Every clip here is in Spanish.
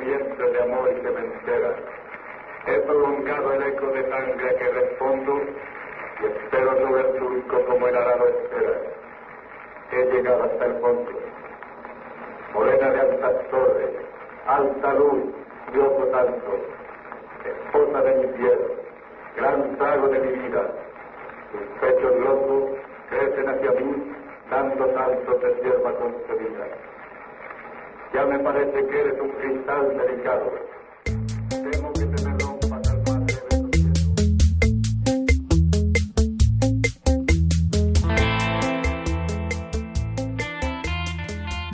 vientre de amor y que me entera. He prolongado el eco de sangre que respondo y espero sobre el surco como el arado espera. He llegado hasta el fondo. Morena de altas torres, alta luz ojo tanto, esposa de mi piel, gran trago de mi vida. Tus pechos locos crecen hacia mí, dando saltos de sierva concebida. Ya me parece que eres un cristal delicado. Temo que te.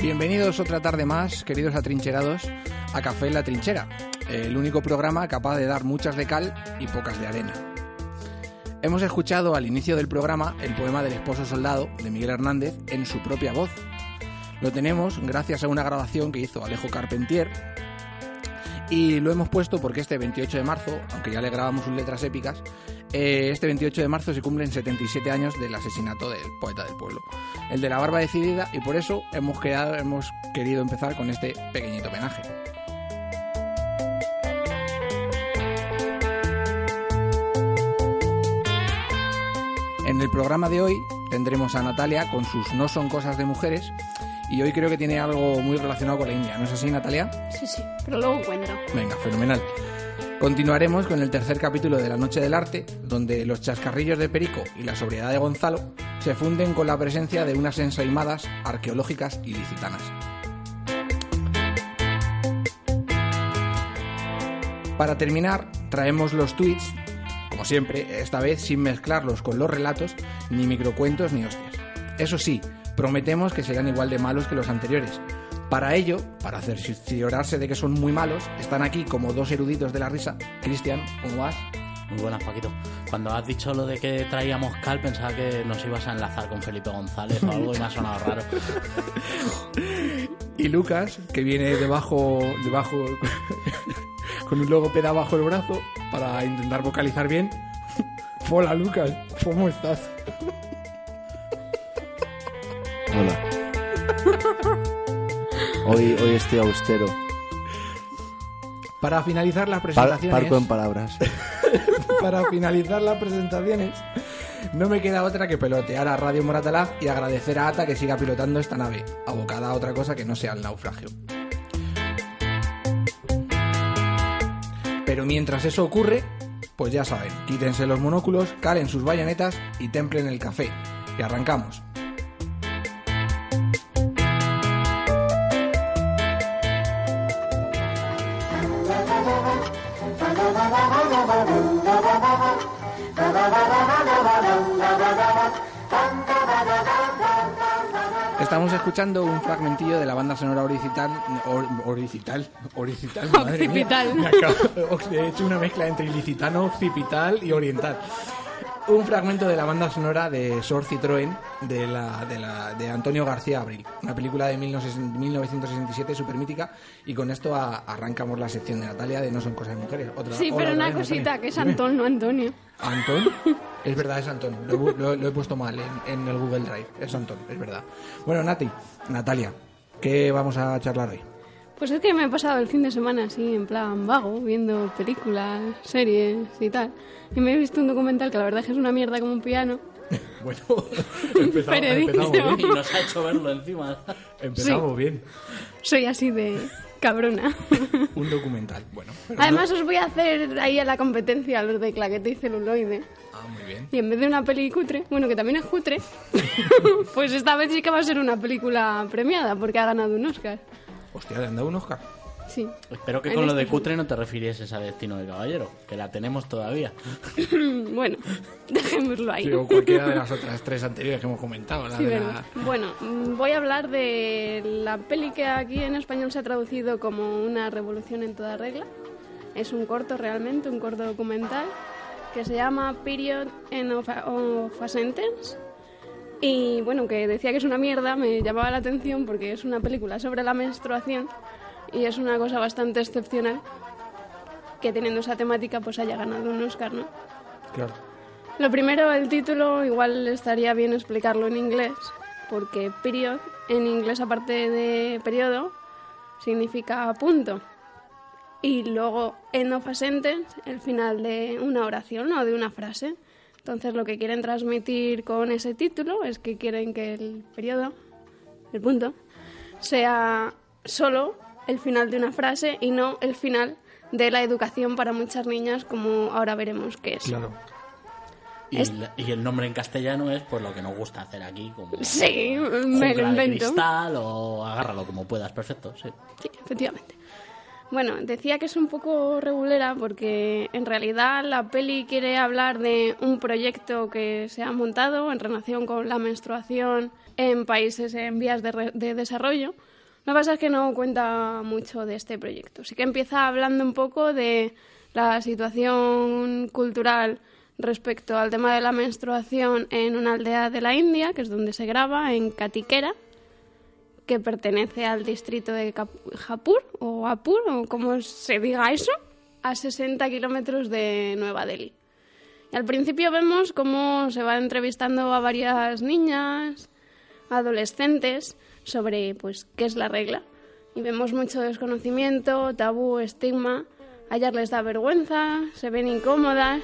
Bienvenidos otra tarde más, queridos atrincherados, a Café en la Trinchera, el único programa capaz de dar muchas de cal y pocas de arena. Hemos escuchado al inicio del programa el poema del esposo soldado de Miguel Hernández en su propia voz. Lo tenemos gracias a una grabación que hizo Alejo Carpentier y lo hemos puesto porque este 28 de marzo, aunque ya le grabamos sus letras épicas, eh, este 28 de marzo se cumplen 77 años del asesinato del poeta del pueblo, el de la barba decidida, y por eso hemos, hemos querido empezar con este pequeñito homenaje. En el programa de hoy tendremos a Natalia con sus No son cosas de mujeres y hoy creo que tiene algo muy relacionado con la India, ¿no es así Natalia? Sí, sí, pero luego cuento. Venga, fenomenal. Continuaremos con el tercer capítulo de La Noche del Arte, donde los chascarrillos de Perico y la sobriedad de Gonzalo se funden con la presencia de unas ensaimadas arqueológicas ilicitanas. Para terminar, traemos los tweets, como siempre, esta vez sin mezclarlos con los relatos, ni microcuentos ni hostias. Eso sí, prometemos que serán igual de malos que los anteriores. Para ello, para cerciorarse de que son muy malos, están aquí como dos eruditos de la risa. Cristian, ¿cómo vas? Muy buenas, Paquito. Cuando has dicho lo de que traíamos cal, pensaba que nos ibas a enlazar con Felipe González o algo y me ha sonado raro. Y Lucas, que viene debajo, debajo con un logopeda bajo el brazo para intentar vocalizar bien. Hola Lucas, ¿cómo estás? Hola. Hoy, hoy estoy austero. Para finalizar las Par- presentaciones, parco en palabras. para finalizar las presentaciones, no me queda otra que pelotear a Radio Moratalaz y agradecer a Ata que siga pilotando esta nave, abocada a otra cosa que no sea el naufragio. Pero mientras eso ocurre, pues ya saben, quítense los monóculos, calen sus bayonetas y templen el café. Y arrancamos. Estamos escuchando un fragmentillo de la banda sonora original, or- original, original, madre. Occipital. Acabo- he hecho una mezcla entre ilicitano, occipital y oriental. Un fragmento de la banda sonora de Sor Citroën de, la, de, la, de Antonio García Abril, una película de 1960 1967 súper mítica. Y con esto a- arrancamos la sección de Natalia de No son cosas de mujeres. Otra, Sí, hola pero una cosita, Natalia. que es. Antón, no Antonio. ¿Antón? Es verdad, es Antón. Lo, lo- lo he puesto mal en, en el Google Drive. Es Antón, es verdad. Bueno, Nati, Natalia, ¿qué vamos a charlar hoy? Pues es que me he pasado el fin de semana así, en plan vago, viendo películas, series y tal. Y me he visto un documental que la verdad es que es una mierda como un piano. Bueno, empezamos, empezamos Y bien. nos ha hecho verlo encima. Empezamos bien. Soy así de cabrona. Un documental, bueno. Además os voy a hacer ahí a la competencia los de claquete y celuloide. Ah, muy bien. Y en vez de una peli cutre, bueno, que también es cutre, pues esta vez sí que va a ser una película premiada porque ha ganado un Oscar. Hostia, ¿le han dado un Oscar? Sí. Espero que En con lo de cutre no te refirieses a Destino del Caballero, que la tenemos todavía. Bueno, dejémoslo ahí. Sí, o cualquiera de las otras tres anteriores que hemos comentado. La Sí, de la... Bueno, mm, voy a hablar de la peli que aquí en español se ha traducido como una revolución en toda regla. Es un corto realmente, un corto documental que se llama Period End of a, of a Sentence. Y bueno, que decía que es una mierda, me llamaba la atención porque es una película sobre la menstruación y es una cosa bastante excepcional que teniendo esa temática pues haya ganado un Oscar, ¿no? Claro. Lo primero, el título, igual estaría bien explicarlo en inglés, porque period, en inglés aparte de periodo, significa punto. y luego end of a sentence, el final de una oración o de una frase. Entonces lo que quieren transmitir con ese título es que quieren que el periodo, el punto, sea solo el final de una frase y no el final de la educación para muchas niñas como ahora veremos que es. Claro. Y, el, y el nombre en castellano es pues lo que nos gusta hacer aquí, como Sí, me lo de invento. cristal o agárralo como puedas, perfecto, sí. Sí, efectivamente. Bueno, decía que es un poco regulera porque en realidad la peli quiere hablar de un proyecto que se ha montado en relación con la menstruación en países en vías de, re- de desarrollo. Lo que pasa es que no cuenta mucho de este proyecto. Sí que empieza hablando un poco de la situación cultural respecto al tema de la menstruación en una aldea de la India, que es donde se graba, en Katiquera, que pertenece al distrito de Japur o Apur o como se diga eso, a 60 kilómetros de Nueva Delhi. Y al principio vemos cómo se va entrevistando a varias niñas, adolescentes, sobre pues qué es la regla. Y vemos mucho desconocimiento, tabú, estigma. A ellas les da vergüenza, se ven incómodas.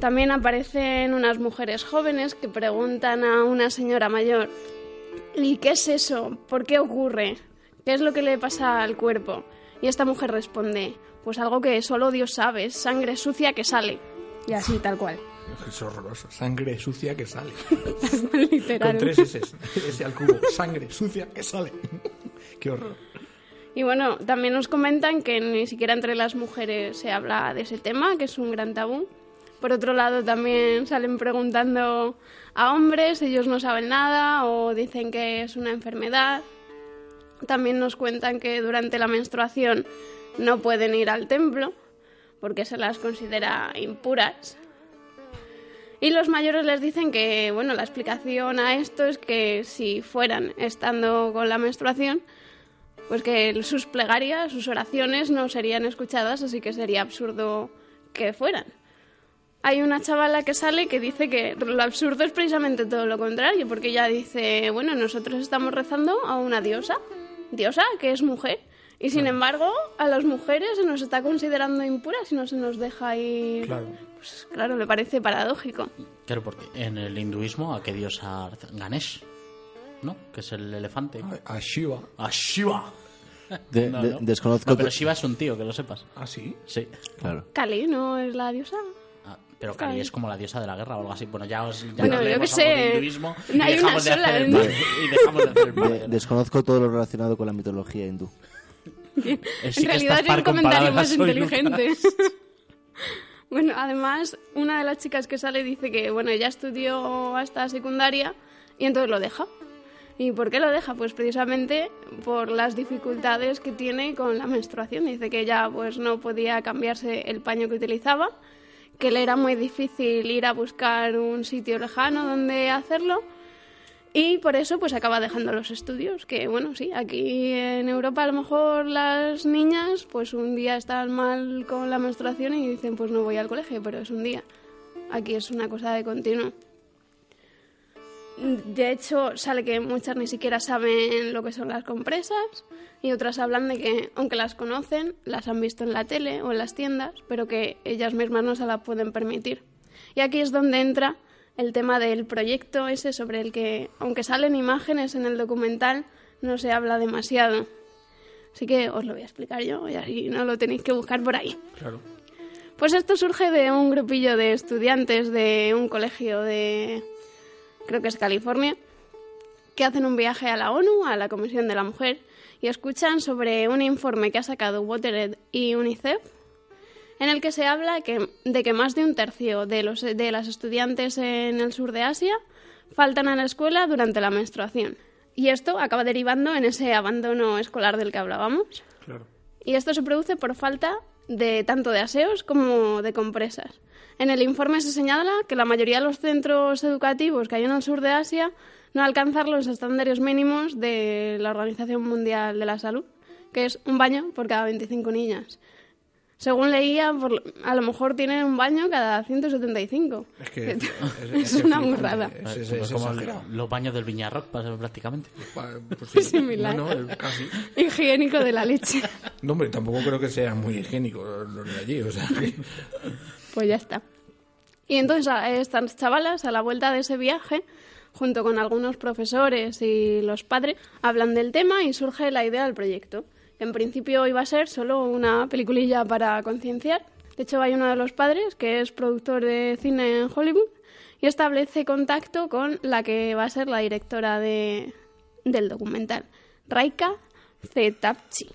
También aparecen unas mujeres jóvenes que preguntan a una señora mayor ¿Y qué es eso? ¿Por qué ocurre? ¿Qué es lo que le pasa al cuerpo? Y esta mujer responde, pues algo que solo Dios sabe, sangre sucia que sale. Y así, tal cual. Es horroroso. Sangre sucia que sale. Literal. Con tres S. S al cubo. Sangre sucia que sale. Qué horror. Y bueno, también nos comentan que ni siquiera entre las mujeres se habla de ese tema, que es un gran tabú. Por otro lado, también salen preguntando a hombres, ellos no saben nada o dicen que es una enfermedad. También nos cuentan que durante la menstruación no pueden ir al templo porque se las considera impuras. Y los mayores les dicen que, bueno, la explicación a esto es que si fueran estando con la menstruación, pues que sus plegarias, sus oraciones no serían escuchadas, así que sería absurdo que fueran. Hay una chavala que sale que dice que lo absurdo es precisamente todo lo contrario, porque ella dice, bueno, nosotros estamos rezando a una diosa, diosa que es mujer, y sin embargo a las mujeres se nos está considerando impuras y no se nos deja ir... Claro. Pues claro, me parece paradójico. Claro, porque en el hinduismo, ¿a qué diosa Ganesh? ¿No? Que es el elefante. A Shiva. ¡A Shiva! De- No, de- no. Desconozco. No, pero Shiva es un tío, que lo sepas. ¿Ah, sí? Sí. Claro. Kali no es la diosa. Ah, pero Kali es como la diosa de la guerra o algo así. Bueno, ya os ya Bueno, yo algo sé. hinduismo y No hay una dejamos de sola, hacer el. Y dejamos de hacer el mal. De- desconozco todo lo relacionado con la mitología hindú. Sí en que realidad es un comentario más inteligente. Bueno, además, una de las chicas que sale dice que, bueno, ella estudió hasta secundaria y entonces lo deja. ¿Y por qué lo deja? Pues precisamente por las dificultades que tiene con la menstruación. Dice que ella pues no podía cambiarse el paño que utilizaba, que le era muy difícil ir a buscar un sitio lejano donde hacerlo y por eso pues acaba dejando los estudios, que bueno, sí, aquí en Europa a lo mejor las niñas pues un día están mal con la menstruación y dicen pues no voy al colegio, pero es un día. Aquí es una cosa de continuo. De hecho, sale que muchas ni siquiera saben lo que son las compresas y otras hablan de que, aunque las conocen, las han visto en la tele o en las tiendas, pero que ellas mismas no se la pueden permitir. Y aquí es donde entra el tema del proyecto ese sobre el que, aunque salen imágenes en el documental, no se habla demasiado. Así que os lo voy a explicar yo y así no lo tenéis que buscar por ahí. Claro. Pues esto surge de un grupillo de estudiantes de un colegio de, creo que es California, que hacen un viaje a la ONU, a la Comisión de la Mujer, y escuchan sobre un informe que ha sacado Watered y UNICEF, en el que se habla que, de que más de un tercio de, los, de las estudiantes en el sur de Asia faltan a la escuela durante la menstruación. Y esto acaba derivando en ese abandono escolar del que hablábamos. Claro. Y esto se produce por falta de tanto de aseos como de compresas. En el informe se señala que la mayoría de los centros educativos que hay en el sur de Asia no alcanzan los estándares mínimos de la Organización Mundial de la Salud, que es un baño por cada 25 niñas. Según leía, por- a lo mejor tienen un baño cada 175. Es que es, Es que una burrada. Es, es- Pues es como los baños del Viñarrock, pasa prácticamente. Pues sí. Similar. No, no, casi. Higiénico de la leche. No, hombre, tampoco creo que sea muy higiénico los de allí, o sea que... Pues ya está. Y entonces a estas chavalas, a la vuelta de ese viaje, junto con algunos profesores y los padres, hablan del tema y surge la idea del proyecto. En principio iba a ser solo una peliculilla para concienciar. De hecho, hay uno de los padres que es productor de cine en Hollywood y establece contacto con la que va a ser la directora de, del documental, Raika Zetapchi,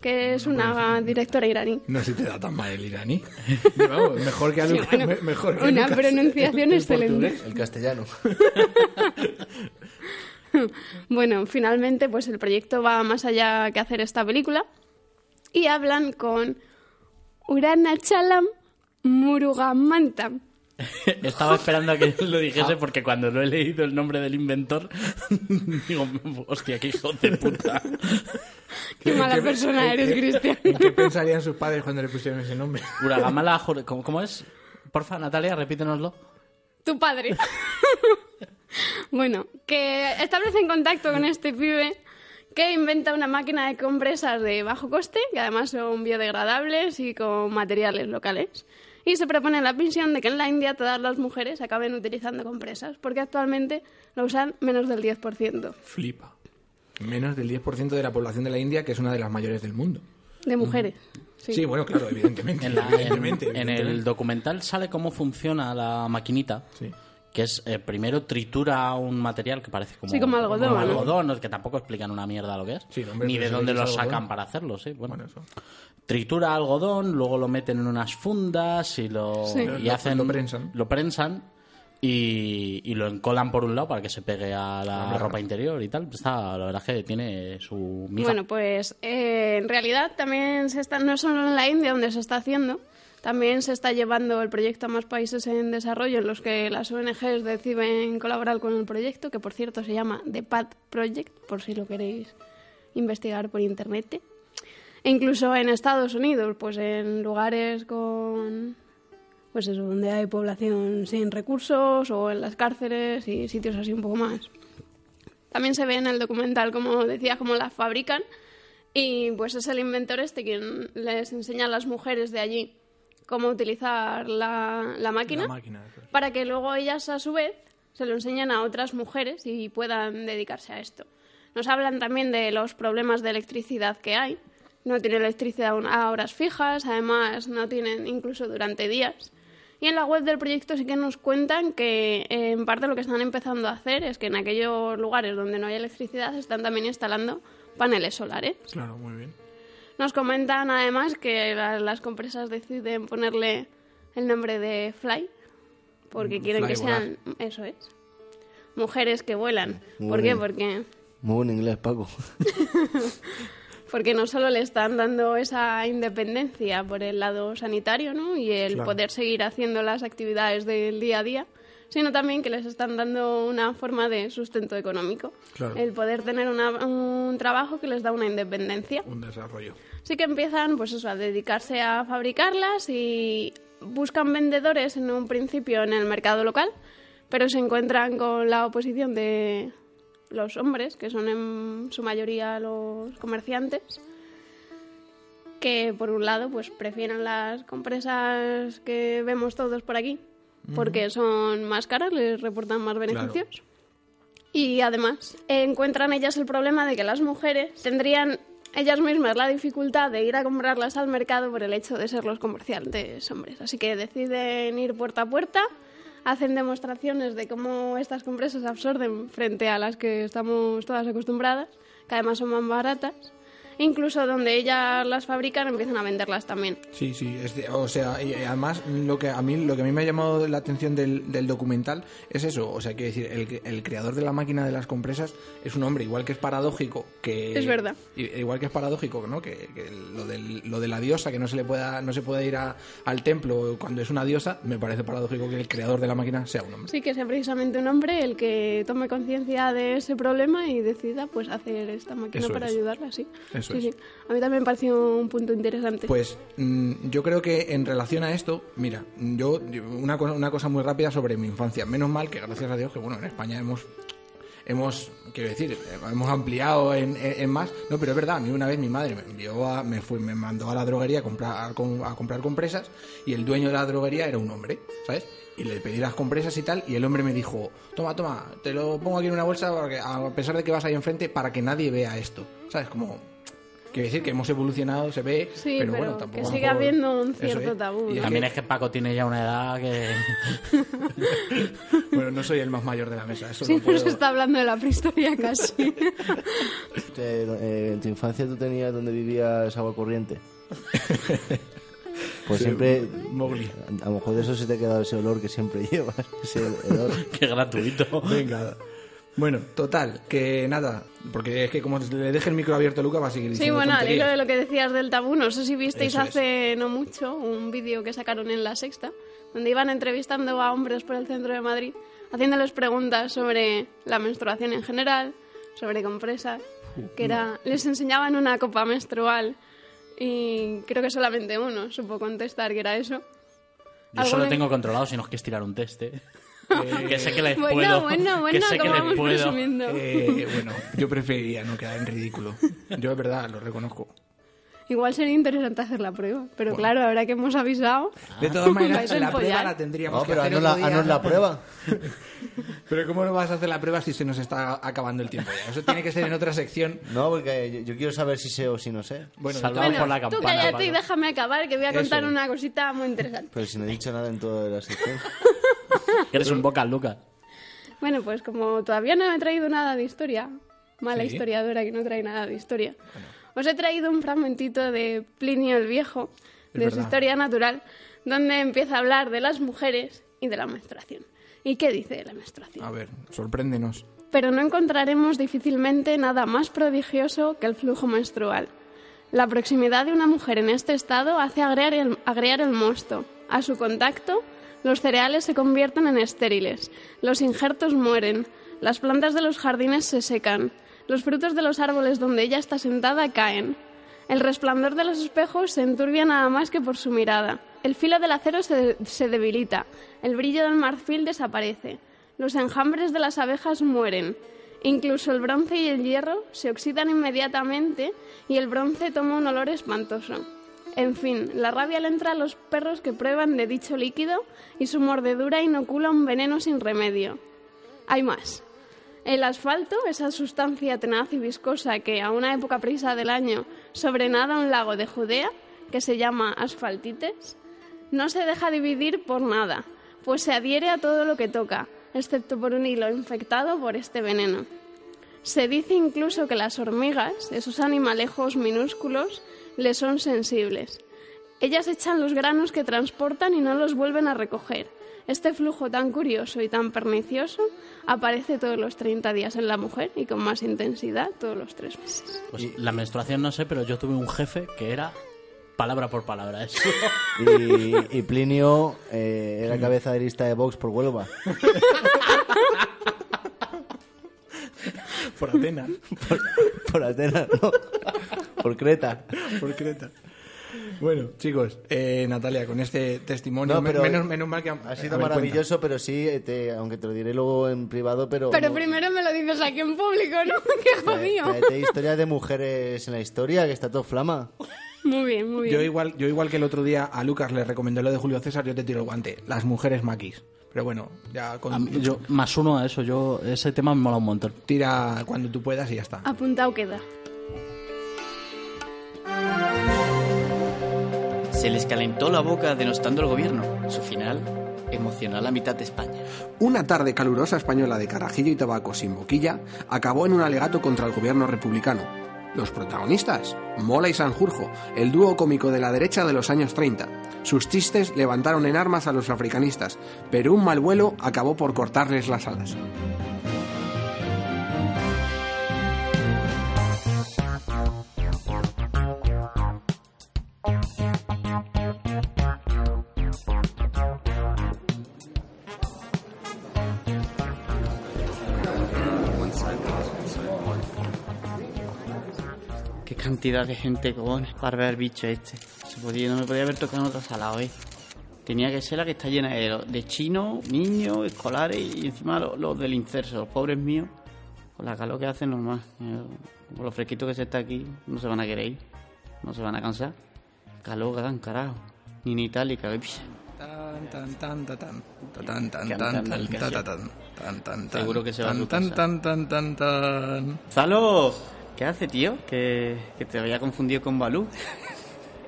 que es una directora iraní. No se te da tan mal el iraní. Vamos, mejor que Sí, Lucas. bueno, me- mejor que una Lucas. pronunciación El excelente. portugués. El castellano. Bueno, finalmente, pues el proyecto va más allá que hacer esta película y hablan con Uranachalam Murugamantam. Estaba esperando a que lo dijese porque cuando lo he leído el nombre del inventor, digo, hostia, qué hijo de puta. Qué mala ¿Qué- persona qué- eres, qué- Cristian. ¿Qué pensarían sus padres cuando le pusieron ese nombre? Uragamala, ¿cómo, cómo es? Porfa, Natalia, repítenoslo. Tu padre. Bueno, que establecen contacto con este pibe que inventa una máquina de compresas de bajo coste, que además son biodegradables y con materiales locales. Y se propone la visión de que en la India todas las mujeres acaben utilizando compresas, porque actualmente lo usan menos del 10% Flipa. Menos del 10% de la población de la India, que es una de las mayores del mundo. de mujeres. Sí, Sí. bueno, claro, evidentemente. En, la- en- evidentemente, en el documental sale cómo funciona la maquinita. Sí. Que es, eh, primero tritura un material que parece como, Sí, como algodón, como ¿no? algodón, que tampoco explican una mierda lo que es. Sí, hombre, ni de dónde lo algodón. sacan para hacerlo, sí. Bueno. Bueno, eso. tritura algodón, luego lo meten en unas fundas y lo, Sí. y Lo- hacen lo prensan. lo prensan y, y lo encolan por un lado para que se pegue a la Claro. ropa interior y tal. Está, la verdad es que tiene su miga. Bueno, pues eh, en realidad también se está, no solo en la India donde se está haciendo, también se está llevando el proyecto a más países en desarrollo en los que las ONGs deciden colaborar con el proyecto, que por cierto se llama The Pad Project, por si lo queréis investigar por internet. E incluso en Estados Unidos, pues en lugares con pues donde hay población sin recursos o en las cárceles y sitios así un poco más. También se ve en el documental, como decía, cómo las fabrican y pues es el inventor este quien les enseña a las mujeres de allí cómo utilizar la, la máquina La máquina. eso es. para que luego ellas a su vez se lo enseñen a otras mujeres y puedan dedicarse a esto. Nos hablan también de los problemas de electricidad que hay. No tienen electricidad a horas fijas, además no tienen incluso durante días. Y en la web del proyecto sí que nos cuentan que eh, en parte lo que están empezando a hacer es que en aquellos lugares donde no hay electricidad están también instalando paneles solares. Claro, muy bien. Nos comentan además que la- las compresas deciden ponerle el nombre de Fly porque Mm, quieren fly, que sean, eso es, mujeres que vuelan. Muy ¿Por qué? bien. Porque, Muy buen inglés, Paco. porque no solo le están dando esa independencia por el lado sanitario ¿no? y el Claro. poder seguir haciendo las actividades del día a día, sino también que les están dando una forma de sustento económico. Claro. El poder tener una- un trabajo que les da una independencia. Un desarrollo. Sí que empiezan, pues eso, a dedicarse a fabricarlas y buscan vendedores en un principio en el mercado local, pero se encuentran con la oposición de los hombres, que son en su mayoría los comerciantes, que por un lado pues prefieren las compresas que vemos todos por aquí, porque son más caras, les reportan más beneficios. Y además encuentran ellas el problema de que las mujeres tendrían ellas mismas la dificultad de ir a comprarlas al mercado por el hecho de ser los comerciantes hombres. Así que deciden ir puerta a puerta, hacen demostraciones de cómo estas compresas absorben frente a las que estamos todas acostumbradas, que además son más baratas. Incluso donde ellas las fabrican empiezan a venderlas también. Sí, sí, es de- o sea, y además lo que a mí lo que a mí me ha llamado la atención del, del documental es eso, o sea, quiero decir, el, el creador de la máquina de las compresas es un hombre, igual que es paradójico que Es verdad. Igual que es paradójico, ¿no? Que, que lo, del- lo de la diosa que no se le pueda no se puede ir a- al templo cuando es una diosa, me parece paradójico que el creador de la máquina sea un hombre. Sí, que sea precisamente un hombre el que tome conciencia de ese problema y decida pues hacer esta máquina Eso para es. ayudarla, sí. Eso Eso sí, es. sí. A mí también me pareció un punto interesante. Pues mm, yo creo que en relación a esto, mira, yo una cosa, una cosa muy rápida sobre mi infancia. Menos mal que gracias a Dios que bueno, en España hemos hemos quiero decir, hemos ampliado en, en- en más. No, pero es verdad, a mí una vez mi madre me envió a, me fue me mandó a la droguería a comprar a, com- a comprar compresas y el dueño de la droguería era un hombre, ¿sabes? Y le pedí las compresas y tal y el hombre me dijo, "Toma, toma, te lo pongo aquí en una bolsa porque a pesar de que vas ahí enfrente para que nadie vea esto." ¿Sabes? Como Quiero decir que hemos evolucionado, se ve, Sí, pero, pero bueno, que tampoco... sigue tampoco- habiendo un cierto es. tabú, Y ¿no? También es que Paco tiene ya una edad que... Bueno, no soy el más mayor de la mesa, eso Sí, no pero puedo... se está hablando de la prehistoria casi. Eh, en tu infancia tú tenías donde vivías agua corriente. Pues siempre. Mowgli. A lo mejor de eso se te ha quedado ese olor que siempre llevas. Ese olor. Qué gratuito. Venga. Bueno, total, que nada, porque es que como le deje el micro abierto a Luca va a seguir Sí, diciendo bueno, al hilo de lo que decías del tabú, no sé si visteis Eso es. hace no mucho un vídeo que sacaron en La Sexta, donde iban entrevistando a hombres por el centro de Madrid, haciéndoles preguntas sobre la menstruación en general, sobre compresas, que era, les enseñaban una copa menstrual y creo que solamente uno supo contestar que era eso. Yo solo tengo controlado si nos quieres tirar un test, ¿eh? que sé que les Bueno, puedo. bueno, que bueno, sé que les puedo. Eh, bueno, yo preferiría no quedar en ridículo. Yo es verdad, lo reconozco. Igual sería interesante hacer la prueba, pero claro, ahora que hemos avisado, De todas maneras, la prueba la tendríamos No, que pero hacer haznos la, haznos la prueba. Pero ¿cómo no vas a hacer la prueba si se nos está acabando el tiempo ya? Eso tiene que ser en otra sección. No, porque yo, yo quiero saber si sé o si no sé. Bueno, Salvado bueno, por la tú campana. cállate y déjame acabar, que voy a Eso contar es. una cosita muy interesante. Pero si no he dicho nada en toda la sección. Eres un boca, Lucas. Bueno, pues como todavía no he traído nada de historia, mala Sí. historiadora que no trae nada de historia, os he traído un fragmentito de Plinio el Viejo, Es de su historia natural, donde empieza a hablar de las mujeres y de la menstruación. ¿Y qué dice de la menstruación? a ver, sorpréndenos. Pero no encontraremos difícilmente nada más prodigioso que el flujo menstrual. La proximidad de una mujer en este estado hace agrear el, el mosto. A su contacto, los cereales se convierten en estériles, los injertos mueren, las plantas de los jardines se secan, los frutos de los árboles donde ella está sentada caen. El resplandor de los espejos se enturbia nada más que por su mirada. El filo del acero se, se debilita, el brillo del marfil desaparece, los enjambres de las abejas mueren. Incluso el bronce y el hierro se oxidan inmediatamente y el bronce toma un olor espantoso. En fin, la rabia le entra a los perros que prueban de dicho líquido y su mordedura inocula un veneno sin remedio. Hay más. El asfalto, esa sustancia tenaz y viscosa que a una época precisa del año sobrenada un lago de Judea, que se llama asfaltites, no se deja dividir por nada, pues se adhiere a todo lo que toca, excepto por un hilo infectado por este veneno. Se dice incluso que las hormigas, esos animalejos minúsculos, le son sensibles. Ellas echan los granos que transportan y no los vuelven a recoger. Este flujo tan curioso y tan pernicioso aparece todos los 30 días en la mujer y con más intensidad todos los tres meses. Pues la menstruación no sé, pero yo tuve un jefe que era palabra por palabra eso. Y, y Plinio eh, era cabeza de lista de Vox por Huelva. Por Atenas. Por Atenas, ¿no? Por Creta. Por Creta. Bueno, chicos, eh, Natalia, con este testimonio, No, me- pero menos, menos mal que... Ha sido maravilloso, pero sí, eh, te- aunque te lo diré luego en privado, pero... Pero no- primero me lo dices aquí en público, ¿no? ¡Qué jodido! tráete historias de mujeres en la historia, que está todo flama. Muy bien, muy bien. Yo igual, yo igual que el otro día a Lucas le recomendé lo de Julio César, yo te tiro el guante. Las mujeres maquis. Pero bueno, ya con... A mí- yo, más uno a eso, yo ese tema me mola un montón. Tira cuando tú puedas y ya está. Apuntado queda. Se les calentó la boca denostando al gobierno. Su final emocionó a la mitad de España. Una tarde calurosa española de carajillo y tabaco sin boquilla acabó en un alegato contra el gobierno republicano. Los protagonistas, Mola y Sanjurjo, el dúo cómico de la derecha de los años 30. Sus chistes levantaron en armas a los africanistas, pero un mal vuelo acabó por cortarles las alas. Cantidad de gente, cojones, para ver el bicho este. Se podía, no me podía haber tocado en otra sala hoy. Tenía que ser la que está llena de, de chinos, niños, escolares y encima los, los del inserso, los pobres míos. Con la calor que hacen normal. Eh, Con lo fresquito que se está aquí, no se van a querer ir. No se van a cansar. Calor que dan, carajo. Ni en Italia, que Tan, tan, tan, tan, tan, tan, tan, tan, Cantando tan, el tan, cassette. tan, tan, tan, tan, Seguro que se va a tan, tan, tan, tan, tan. ¡Zalo! ¿Qué hace, tío? Que, que te había confundido con Balú.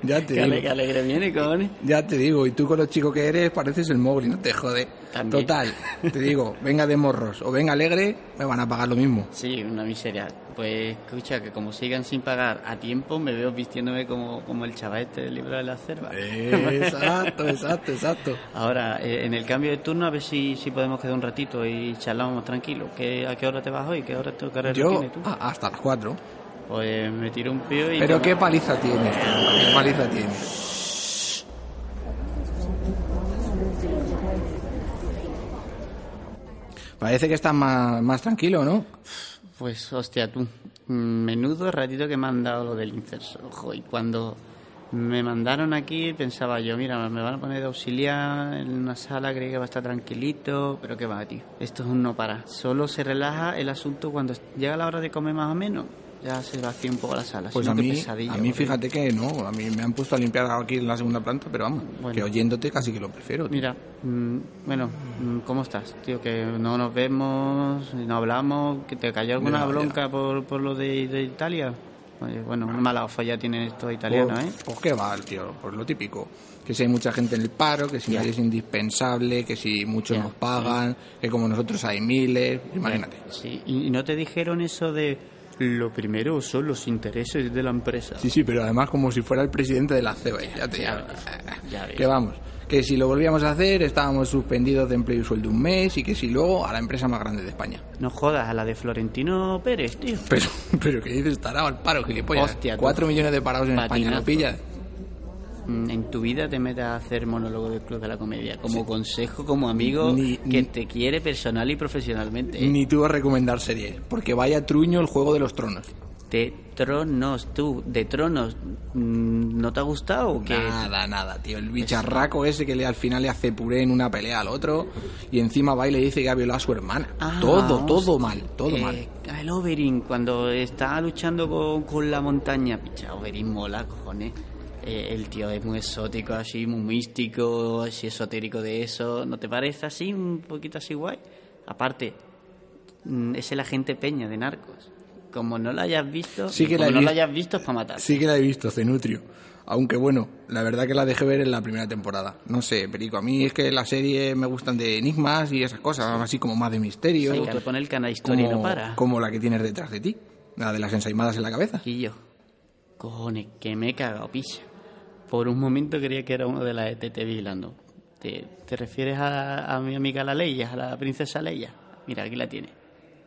Ya te Qué digo, alegre viene, cojones. ya te digo, y tú con lo chico que eres pareces el móvil, no te jode. También. Total, te digo, venga de morros o venga alegre, me van a pagar lo mismo. Sí, una miseria. Pues escucha, que como sigan sin pagar a tiempo, me veo vistiéndome como, como el chaval este del libro de la selva. Exacto, exacto, exacto. Ahora, eh, en el cambio de turno, a ver si, si podemos quedar un ratito y charlamos tranquilo. ¿Qué, ¿A qué hora te vas hoy? ¿Qué hora te carrera Yo tú? a- hasta las cuatro. Pues me tiro un pío y... Pero te- qué paliza tienes, tío, qué paliza tienes. Parece que estás más, más tranquilo, ¿no? Pues hostia, tú. Menudo ratito que me han dado lo del incenso. Ojo, y cuando me mandaron aquí pensaba yo, mira, me van a poner de auxiliar en una sala, creía que va a estar tranquilito, pero qué va, tío. Esto es un no para. Solo se relaja el asunto cuando llega la hora de comer más o menos. Ya se vacía un poco la sala. Pues a mí, a mí fíjate que no, a mí me han puesto a limpiar aquí en la segunda planta, pero vamos, Bueno. que oyéndote casi que lo prefiero. tío. Mira, mm, bueno, mm, ¿cómo estás? Tío, que no nos vemos, no hablamos, que te cayó alguna Ya, ya. bronca por, por lo de, de Italia. Oye, bueno, una mala falla tienen estos italianos, pues, ¿eh? pues qué va, tío, pues lo típico. Que si hay mucha gente en el paro, que si Ya. nadie es indispensable, que si muchos Ya, nos pagan, que como nosotros hay miles, imagínate. Sí, y no te dijeron eso de lo primero son los intereses de la empresa. Sí, sí, pero además como si fuera el presidente de la CEBA. Ya te Ya ya, ves, ya ves. Que vamos, que si lo volvíamos a hacer estábamos suspendidos de empleo y sueldo un mes y que si luego a la empresa más grande de España. No jodas a la de Florentino Pérez, tío. Pero, pero que dices, estará al paro, gilipollas. Hostia. Cuatro millones de parados en España, ¿no pillas? Mm, En tu vida te metas a hacer monólogo del Club de la Comedia. Como consejo, como amigo Ni- que ni- te quiere personal y profesionalmente. ¿eh? Ni tú a recomendar series, porque vaya truño el juego de los tronos. De tronos, tú, de tronos, mm, ¿no te ha gustado o qué? Nada, nada, tío. El bicharraco ese que le, al final le hace puré en una pelea al otro y encima va y le dice que ha violado a su hermana. Ah, todo, todo mal, todo Eh, mal. El Oberyn, cuando está luchando con, con la montaña, picha, Oberyn mola, cojones. Eh, el tío es muy exótico, así, muy místico, así esotérico de eso. ¿No te parece así, un poquito así guay? Aparte, mm, es el agente Peña de Narcos. Como no lo hayas visto, Sí que como la no lo visto. hayas visto es para matar. Sí que la he visto, Cenutrio. Aunque bueno, la verdad que la dejé ver en la primera temporada. No sé, Perico, a mí es que las series me gustan de enigmas y esas cosas, así como más de misterio. Sí, que le pone el canal historia y no como, para. como la que tienes detrás de ti, la de las ensaimadas en la cabeza. Y yo, cojones, que me he cagado, picha. Por un momento creía que era uno de las ETT vigilando. ¿Te, te refieres a, a mi amiga la Leia, a la princesa Leia? Mira, aquí la tiene.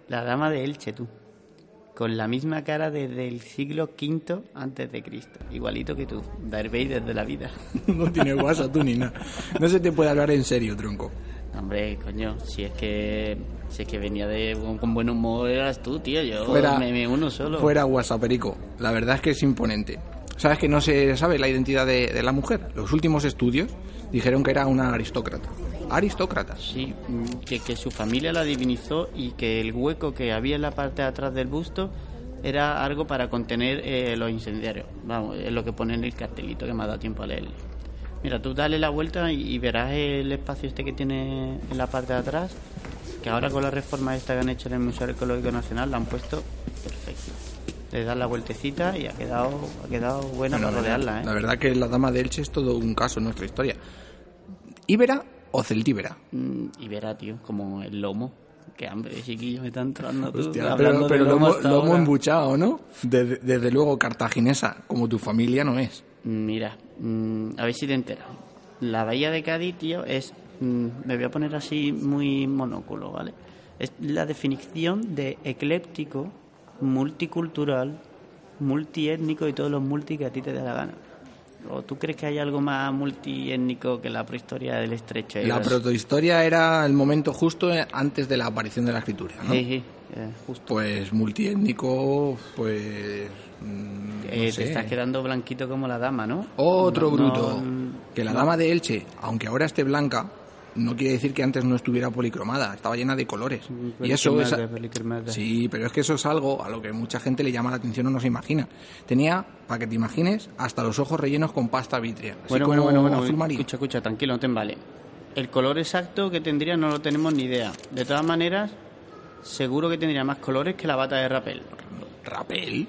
La dama de Elche, tú. Con la misma cara desde el siglo V antes de Cristo. Igualito que tú. Darth Vader de la vida. no tiene WhatsApp tú ni nada. No se te puede hablar en serio, tronco. Hombre, coño, si es que si es que venía de con buen humor eras tú, tío. Yo Fuera, me, me uno solo. fuera WhatsApp, Perico. La verdad es que es imponente. ¿Sabes que no se sabe la identidad de, la mujer? Los últimos estudios dijeron que era una aristócrata. Aristócrata. Sí, que, su familia la divinizó y que el hueco que había en la parte de atrás del busto era algo para contener eh, los incendiarios. Vamos, es lo que pone en el cartelito que me ha dado tiempo a leer. Mira, tú dale la vuelta y, y verás el espacio este que tiene en la parte de atrás, que ahora con la reforma esta que han hecho en el Museo Arqueológico Nacional la han puesto perfecto. Le das la vueltecita y ha quedado, ha quedado buena Bueno, para rodearla, ¿eh? La verdad que la dama de Elche es todo un caso en nuestra historia. ¿Íbera o celtíbera? Mm, verá, tío, como el lomo. Qué hambre, chiquillo, me está entrando tú. Hostia, hablando pero pero de lo, lomo hemos- hasta lo hemos ahora. embuchado, ¿no? Desde, desde luego cartaginesa, como tu familia no es. Mira, mm, a ver si te enteras. La bahía de Cádiz, tío, es. mm, me voy a poner así muy monóculo, ¿vale? Es la definición de ecléptico, multicultural, multiétnico y todos los multi que a ti te dé la gana. ¿O tú crees que hay algo más multiétnico que la prehistoria del estrecho? La protohistoria era el momento justo antes de la aparición de la escritura, ¿no? Sí, sí, eh, justo. Pues multiétnico, pues... mm, no Eh, te estás quedando blanquito como la dama, ¿no? Otro No, bruto. no, que la dama de Elche, aunque ahora esté blanca, no quiere decir que antes no estuviera policromada, estaba llena de colores. Y eso es... Sí, pero es que eso es algo a lo que mucha gente le llama la atención o no se imagina. Tenía, para que te imagines, hasta los ojos rellenos con pasta vítrea. así Bueno, como bueno, bueno. Escucha, escucha, tranquilo, no te vale. El color exacto que tendría no lo tenemos ni idea. De todas maneras, seguro que tendría más colores que la bata de Rapel. ¿Rapel?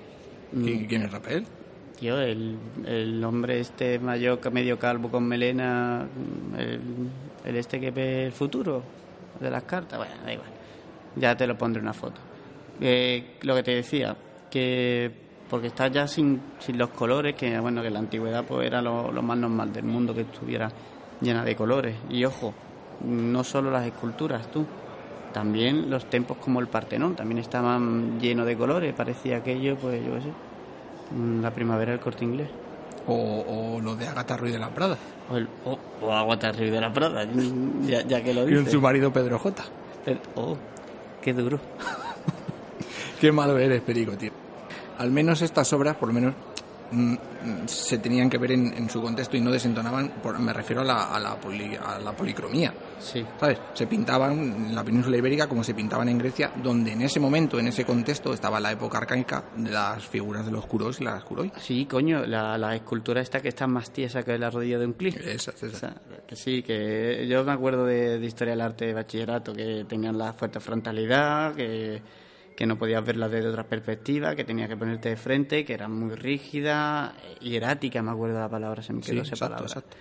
Mm. ¿Qui- ¿Quién es Rapel? Tío, el, el hombre este mayor, medio calvo con melena, el, el este que ve el futuro de las cartas. Bueno, da igual. Ya te lo pondré una foto. Eh, lo que te decía, que porque está ya sin, sin los colores, que bueno, que la antigüedad pues era lo, lo más normal del mundo que estuviera llena de colores. Y ojo, no solo las esculturas, tú. También los templos como el Partenón también estaban llenos de colores. Parecía aquello, pues yo qué sé, la primavera del corte inglés. O, o lo de Agatha Ruiz de la Prada. O, el, o, o Aguata Ruiz de la Prada, ya, ya que lo Y dices. su marido Pedro J. Oh, qué duro. Qué malo eres, Perico, tío. Al menos estas obras, por lo menos, se tenían que ver en, en su contexto y no desentonaban, por- me refiero a la, a la, poli- a la policromía. Sí. ¿Sabes? Se pintaban en la península ibérica como se pintaban en Grecia, donde en ese momento, en ese contexto, estaba la época arcaica de las figuras de los curos y las curoi. Sí, coño, la, la escultura esta que está más tiesa que la rodilla de un clic. O sea, que sí, que yo me acuerdo de, de historia del arte de bachillerato, que tenían la fuerte frontalidad, que, que no podías verla desde otra perspectiva, que tenías que ponerte de frente, que era muy rígida, hierática, me acuerdo la palabra, se me Sí, quedó esa exacto, palabra. exacto.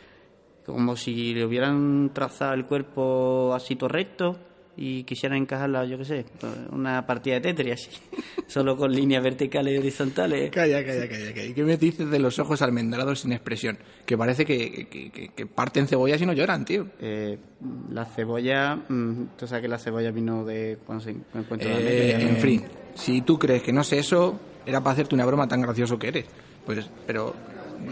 Como si le hubieran trazado el cuerpo así todo recto y quisieran encajarla, yo qué sé, una partida de Tetris así, solo con líneas verticales y horizontales. Calla, calla, calla, calla. ¿Y qué me dices de los ojos almendrados sin expresión? Que parece que, que, que- que parten cebollas y no lloran, tío. Eh, la cebolla, mm, tú sabes que la cebolla vino de cuando se encuentra en Eh, en fin, si tú crees que no sé eso, era para hacerte una broma tan gracioso que eres. Pues, pero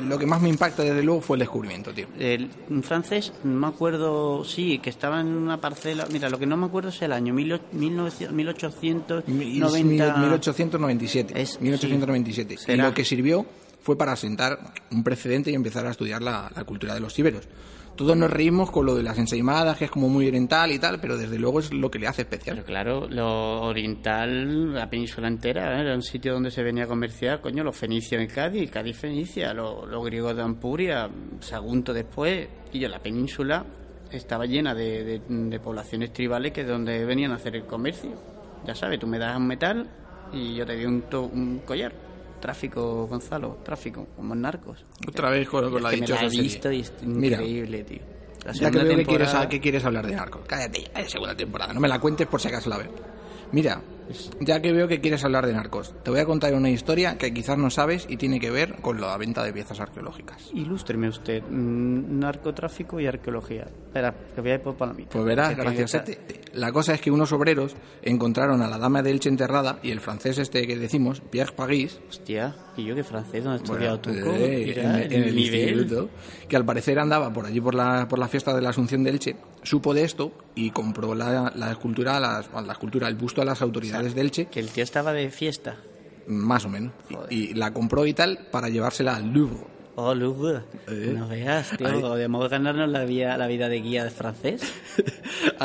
lo que más me impacta desde luego fue el descubrimiento, tío. El un francés, no me acuerdo, sí, que estaba en una parcela. Mira, lo que no me acuerdo es el año, mil, 1890. Mil- 1897. Es- 1897. sí. Y lo que sirvió fue para sentar un precedente y empezar a estudiar la, la cultura de los íberos. Todos nos reímos con lo de las ensaimadas, que es como muy oriental y tal, pero desde luego es lo que le hace especial. Pero claro, lo oriental, la península entera, ¿eh? era un sitio donde se venía a comerciar, coño, los fenicios en Cádiz, Cádiz Fenicia, los, griegos de Ampuria, Sagunto después, y yo, la península estaba llena de, poblaciones tribales que es donde venían a hacer el comercio. Ya sabes, tú me das un metal y yo te doy un, un collar. Tráfico, Gonzalo, tráfico, como narcos. Otra vez con, con la que me dichosa la he serie. visto y es Mira, increíble, tío. La Ya que veo que quieres, temporada- que quieres hablar de narcos. Cállate, ya, segunda temporada. No me la cuentes por si acaso la veo. Mira, ya que veo que quieres hablar de narcos, te voy a contar una historia que quizás no sabes y tiene que ver con la venta de piezas arqueológicas. Ilústreme usted, mm, narcotráfico y arqueología. Espera, que voy a ir por palomita. Pues verás, Que tengo que graciosete. La cosa es que unos obreros encontraron a la dama de Elche enterrada y el francés este que decimos, Pierre Pagis, Hostia, y yo que francés, ¿dónde bueno, estudiado tú? eh, en, en el nivel. instituto, que al parecer andaba por allí por la, por la fiesta de la Asunción de Elche, supo de esto y compró la, la escultura, a las, la escultura, el busto a las autoridades de Elche, Que el tío estaba de fiesta. más o menos, y, y la compró y tal para llevársela al Louvre. Oh, Lugo. Eh. No veas, tío. Ahí. Podemos ganarnos la vida, la vida de guía de francés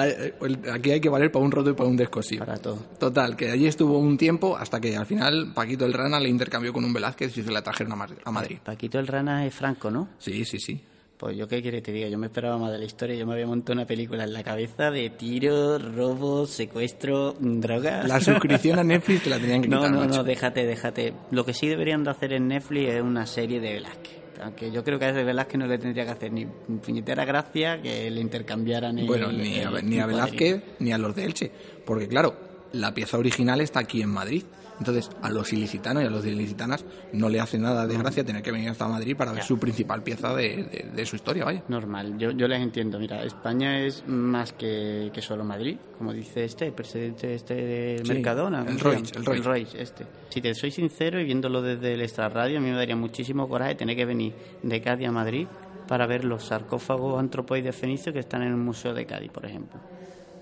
Aquí hay que valer para un roto y para un descosido. para todo. Total, que allí estuvo un tiempo hasta que al final Paquito el Rana le intercambió con un Velázquez y se la trajeron a Madrid. a Madrid. Paquito el Rana es franco, ¿no? Sí, sí, sí. Pues yo qué quiere que te diga, yo me esperaba más de la historia, yo me había montado una película en la cabeza de tiro, robo, secuestro, drogas. La suscripción a Netflix te la tenían que No, quitar, no, macho. no, déjate, déjate. Lo que sí deberían de hacer en Netflix es una serie de Velázquez. Aunque yo creo que a ese Velázquez no le tendría que hacer ni puñetera gracia que le intercambiaran el... Bueno, ni a, ni a. Velázquez ni a los de Elche. Porque claro, la pieza original está aquí en Madrid. Entonces, a los ilicitanos y a los ilicitanas no le hace nada de gracia tener que venir hasta Madrid para ver su principal pieza de, de- de su historia, vaya. Normal, yo, yo les entiendo. Mira, España es más que, que solo Madrid, como dice este, el presidente este de Sí, Mercadona. el ¿cómo se Roig, llama? el Roig, este. Si te soy sincero y viéndolo desde el extrarradio, a mí me daría muchísimo coraje tener que venir de Cádiz a Madrid para ver los sarcófagos antropoides fenicios que están en el Museo de Cádiz, por ejemplo.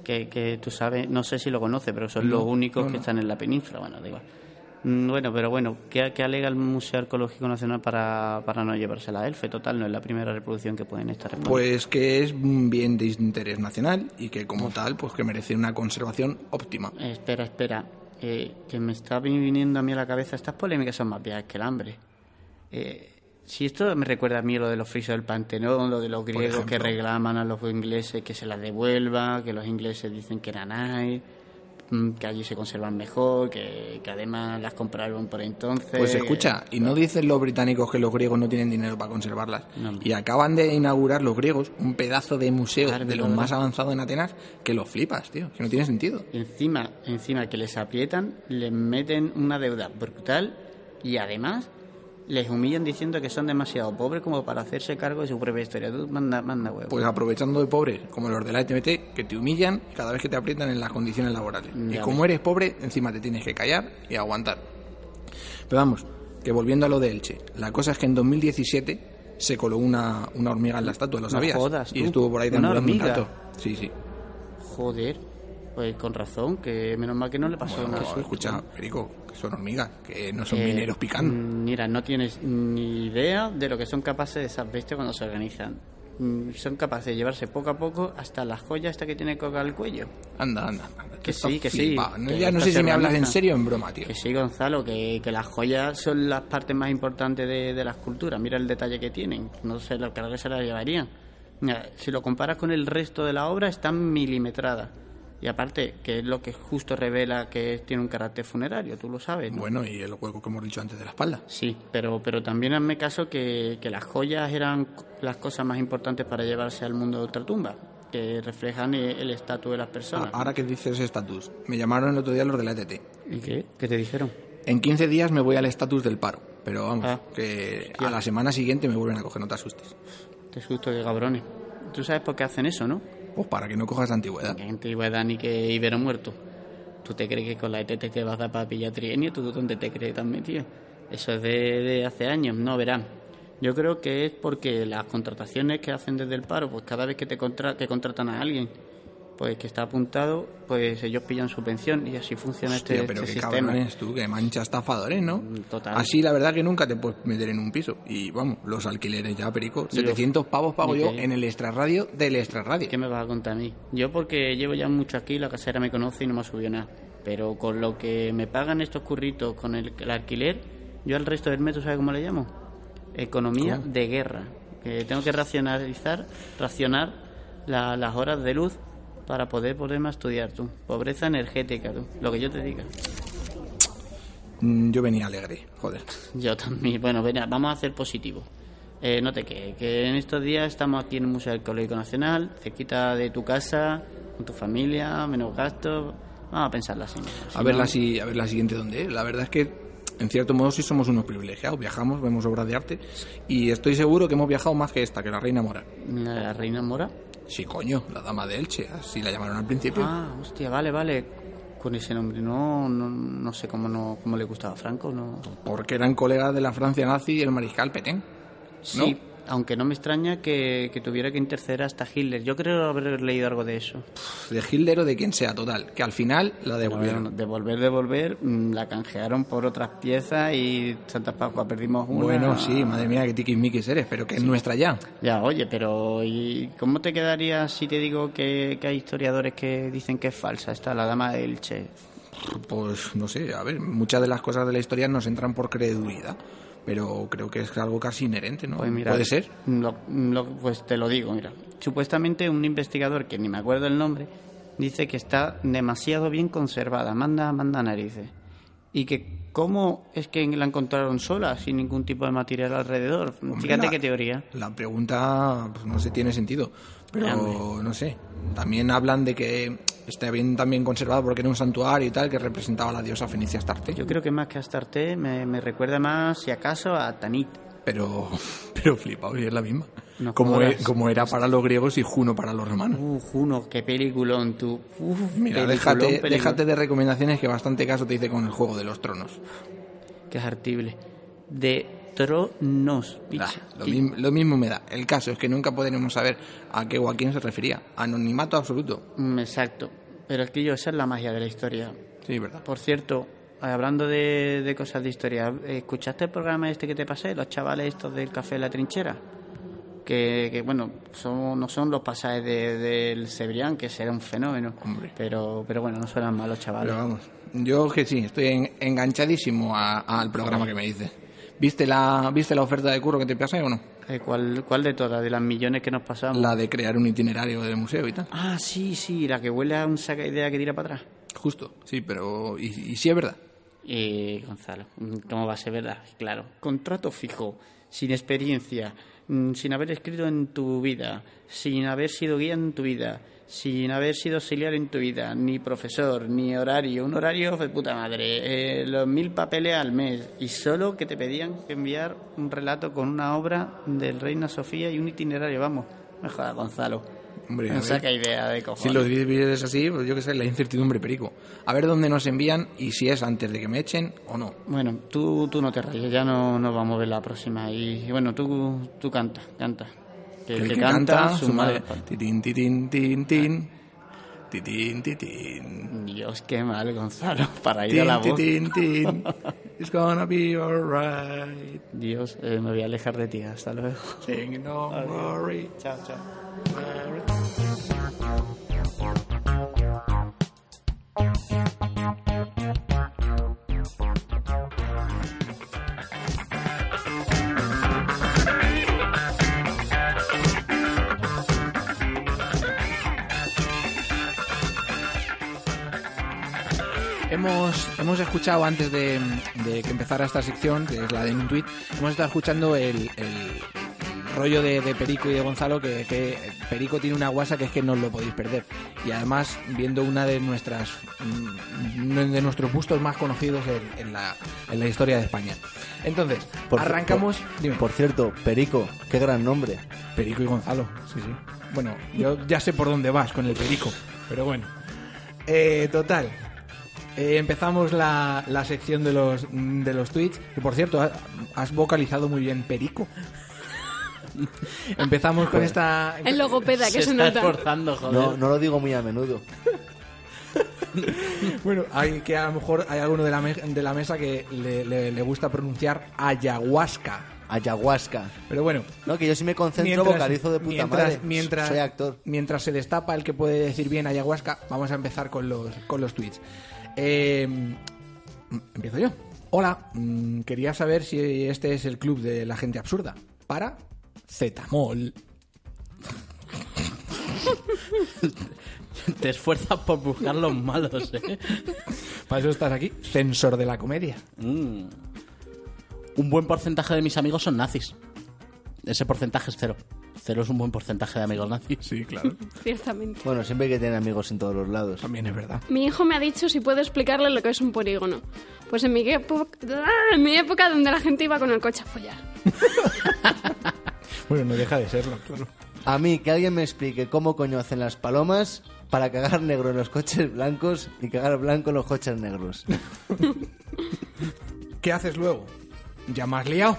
Que, que tú sabes, no sé si lo conoces, pero son los únicos que están en la península. Bueno, da igual. Mm, Bueno, pero bueno, ¿qué, qué alega el Museo Arqueológico Nacional para, para no llevársela a Elfe? Total, no es la primera reproducción que pueden estar en. Pues que es un bien de interés nacional y que como tal, pues que merece una conservación óptima. Espera, espera. Eh, que me está vi- viniendo a mí a la cabeza. Estas polémicas son más viejas que el hambre. Eh, si esto me recuerda a mí lo de los frisos del Panteón, lo de los griegos que reclaman a los ingleses que se las devuelva, que los ingleses dicen que eran ahí, mm, que allí se conservan mejor, que, que además las compraron por entonces. Pues escucha, y no dicen los británicos que los griegos no tienen dinero para conservarlas. No. Y acaban de inaugurar los griegos un pedazo de museo Claro, de los más avanzados en Atenas que los flipas, tío, que no tiene sentido. Encima, encima que les aprietan, les meten una deuda brutal y además les humillan diciendo que son demasiado pobres como para hacerse cargo de su propia historia. Tú manda, manda huevo. Pues aprovechando de pobres, como los de la ETMT, que te humillan cada vez que te aprietan en las condiciones laborales. y como eres pobre, encima te tienes que callar y aguantar. Pero vamos, que volviendo a lo de Elche, la cosa es que en 2017 se coló una, una hormiga en la estatua, ¿lo No sabías? y estuvo por ahí ¿Una deambulando un hormiga? rato. Sí, sí. Joder, pues con razón, que menos mal que no le pasó Bueno, nada. susto. escucha, Perico, que son hormigas, que no son Eh, mineros picando. mm, Mira, no tienes ni idea de lo que son capaces de esas bestias cuando se organizan. Mm, Son capaces de llevarse poco a poco hasta la joya esta que tiene colgada al cuello. Anda, anda. anda, que sí, que sí, ¿no? que Ya no sé si me hablas en serio o en broma, tío. Que sí, Gonzalo, que, que las joyas son las partes más importantes de, de la escultura. Mira el detalle que tienen. No sé lo que se la llevarían. Mira, si lo comparas con el resto de la obra, están milimetradas. Y aparte, que es lo que justo revela que tiene un carácter funerario, tú lo sabes. ¿no? Bueno, y el hueco que hemos dicho antes de la espalda. Sí, pero, pero también hazme caso que, que las joyas eran las cosas más importantes para llevarse al mundo de ultratumba, que reflejan el estatus de las personas. Ahora que dices estatus, me llamaron el otro día los de la ETT. ¿Y qué? ¿Qué te dijeron? En 15 días me voy al estatus del paro, pero vamos, Ah. que a la semana siguiente me vuelven a coger, no te asustes. Te susto, que cabrones. Tú sabes por qué hacen eso, ¿no? Pues para que no cojas antigüedad. Que antigüedad ni que Ibero muerto. ¿Tú te crees que con la ETT te vas a dar para pillar trienio? ¿Tú dónde te crees tan metido? Eso es de, de hace años, no verán. Yo creo que es porque las contrataciones que hacen desde el paro, pues cada vez que te contra- que contratan a alguien, pues que está apuntado, pues ellos pillan su pensión y así funciona Hostia, este, pero este qué sistema. cabrones tú, que mancha estafadores, ¿no? Mm, total. Así la verdad que nunca te puedes meter en un piso. Y vamos, los alquileres ya, Perico, Y los- 700 pavos pago ¿Y yo en el extrarradio del extrarradio. ¿Qué me vas a contar a mí? Yo porque llevo ya mucho aquí, la casera me conoce y no me ha subido nada. Pero con lo que me pagan estos curritos con el, el alquiler, yo al resto del ¿tú sabes cómo le llamo? Economía de guerra. Que tengo que racionalizar, racionar la- las horas de luz para poder ponerme a estudiar, tú. Pobreza energética, tú. Lo que yo te diga. Mm, Yo venía alegre, joder. Yo también. Bueno, venga, vamos a hacer positivo. Eh, no te quedes, que en estos días estamos aquí en el Museo Arqueológico Nacional, cerquita de tu casa, con tu familia, menos gastos. Vamos a pensarla así. ¿no? Si A ver, no- la, si- a ver la siguiente dónde es. La verdad es que, en cierto modo, sí somos unos privilegiados. Viajamos, vemos obras de arte. Y estoy seguro que hemos viajado más que esta, que la Reina Mora. La Reina Mora. Sí, coño, la Dama de Elche, así la llamaron al principio. Ah, hostia, vale, vale. Con ese nombre, no, no, no sé cómo, no, cómo le gustaba a Franco, no. Porque eran colegas de la Francia nazi y el mariscal Petén. Sí, aunque no me extraña que, que tuviera que interceder hasta Hitler. Yo creo haber leído algo de eso. De Hitler o de quien sea, total. Que al final la devolvieron. Bueno, devolver, devolver, mm, la canjearon por otras piezas y Santa Pascua perdimos una. Bueno, sí, madre mía, qué tiquismiquis eres, pero que es nuestra ya. Ya, oye, pero ¿y cómo te quedaría si te digo que, que hay historiadores que dicen que es falsa esta, la dama de Elche? Pues no sé, a ver, muchas de las cosas de la historia nos entran por credulidad, pero creo que es algo casi inherente, ¿no? Pues mira, Puede ser. lo- lo- pues te lo digo, mira. Supuestamente un investigador, que ni me acuerdo el nombre, dice que está demasiado bien conservada, manda, manda narices. Y que cómo es que la encontraron sola, sin ningún tipo de material alrededor. Fíjate la- qué teoría. La pregunta, pues, no sé, tiene sentido. Pero no sé. También hablan de que está bien también conservado porque era un santuario y tal que representaba a la diosa Fenicia Astarte. Yo creo que más que Astarte me, me recuerda más, si acaso, a Tanit. Pero, pero flipado, y es la misma. No como, e- como era para los griegos y Juno para los romanos. Uh, Juno, qué peliculón tú. Uf, Mira, peliculón, déjate, peliculón. déjate de recomendaciones que bastante caso te hice con el Juego de los Tronos. Qué es artible. De tronos, Ah, bicho. lo, Y- mi- lo mismo me da. El caso es que nunca podremos saber a qué o a quién se refería. Anonimato absoluto. Mm, Exacto. Pero es que yo, esa es la magia de la historia. Sí, verdad. Por cierto, hablando de, de cosas de historia, ¿escuchaste el programa este que te pasé? Los chavales estos del Café de la Trinchera. Que, que, bueno, son, no son los pasajes de- del Cebrián, que será un fenómeno. Hombre. Pero, pero bueno, no suenan malos chavales. Pero vamos, yo que sí, estoy en- enganchadísimo al programa que me dices. ¿Viste la, ¿Viste la oferta de curro que te pasé o no? Eh, ¿Cuál, ¿Cuál de todas? De las millones que nos pasamos. La de crear un itinerario del museo y tal. Ah, sí, sí, la que huele a un saca idea que tira para atrás. Justo, sí, pero... ¿Y, y sí es verdad? Eh, Gonzalo, ¿cómo va a ser verdad? Claro, contrato fijo, sin experiencia, mm, sin haber escrito en tu vida, sin haber sido guía en tu vida, sin haber sido auxiliar en tu vida, ni profesor, ni horario, un horario de puta madre, eh, los mil papeles al mes, y solo que te pedían que enviar un relato con una obra del Reina Sofía y un itinerario, vamos, me jodas, Gonzalo. Hombre, no saca idea de cojones. Si lo divides así, pues yo qué sé, la incertidumbre perico. A ver dónde nos envían y si es antes de que me echen o no. Bueno, tú, tú no te rayes, ya no nos vamos a ver la próxima. Y, y bueno, tú, tú canta, canta. Que el, que, canta, su madre. Titín, titín, tin, tin. Titín, titín. Dios, qué mal, Gonzalo, para ir a la voz. titín, tin. It's gonna be alright. Dios, eh, me voy a alejar de ti, hasta luego. Sing no worry. Chao, chao. Hemos, escuchado antes de, de que empezara esta sección, que es la de un tweet, hemos estado escuchando el, el rollo de, de Perico y de Gonzalo, que, que Perico tiene una guasa que es que no lo podéis perder. Y además, viendo una de nuestras mm, de nuestros bustos más conocidos en, en la, en la historia de España. Entonces, Por- arrancamos. Por, dime. por cierto, Perico, qué gran nombre. Perico y Gonzalo, sí, sí. Bueno, yo ya sé por dónde vas con el Perico, pero bueno. Eh, total. Eh, empezamos la, la sección de los, de los tweets, que por cierto, ha- has vocalizado muy bien Perico. Empezamos con esta... El logopeda que se, se está nota. esforzando, joder. No, no lo digo muy a menudo. Bueno, hay que a lo mejor hay alguno de la, me- de la mesa que le, le- le gusta pronunciar ayahuasca. Ayahuasca. Pero bueno, No, que yo sí me concentro, vocalizo de puta mientras, madre. Mientras, Soy actor. Mientras se destapa el que puede decir bien ayahuasca, vamos a empezar con los, con los tweets. Eh, empiezo yo. Hola, mm, quería saber si este es el club de la gente absurda. Para Zetamol. Te esfuerzas por buscar los malos, ¿eh? Para eso estás aquí, censor de la comedia. Mm. Un buen porcentaje de mis amigos son nazis. Ese porcentaje es cero. Cero es un buen porcentaje de amigos nazis. Sí, claro. Ciertamente. Bueno, siempre hay que tener amigos en todos los lados. También es verdad. Mi hijo me ha dicho si puedo explicarle lo que es un polígono. Pues en mi, época, en mi época donde la gente iba con el coche a follar. Bueno, no deja de serlo, claro. A mí, que alguien me explique cómo coño hacen las palomas para cagar negro en los coches blancos y cagar blanco en los coches negros. ¿Qué haces luego? ¿Ya me has liado?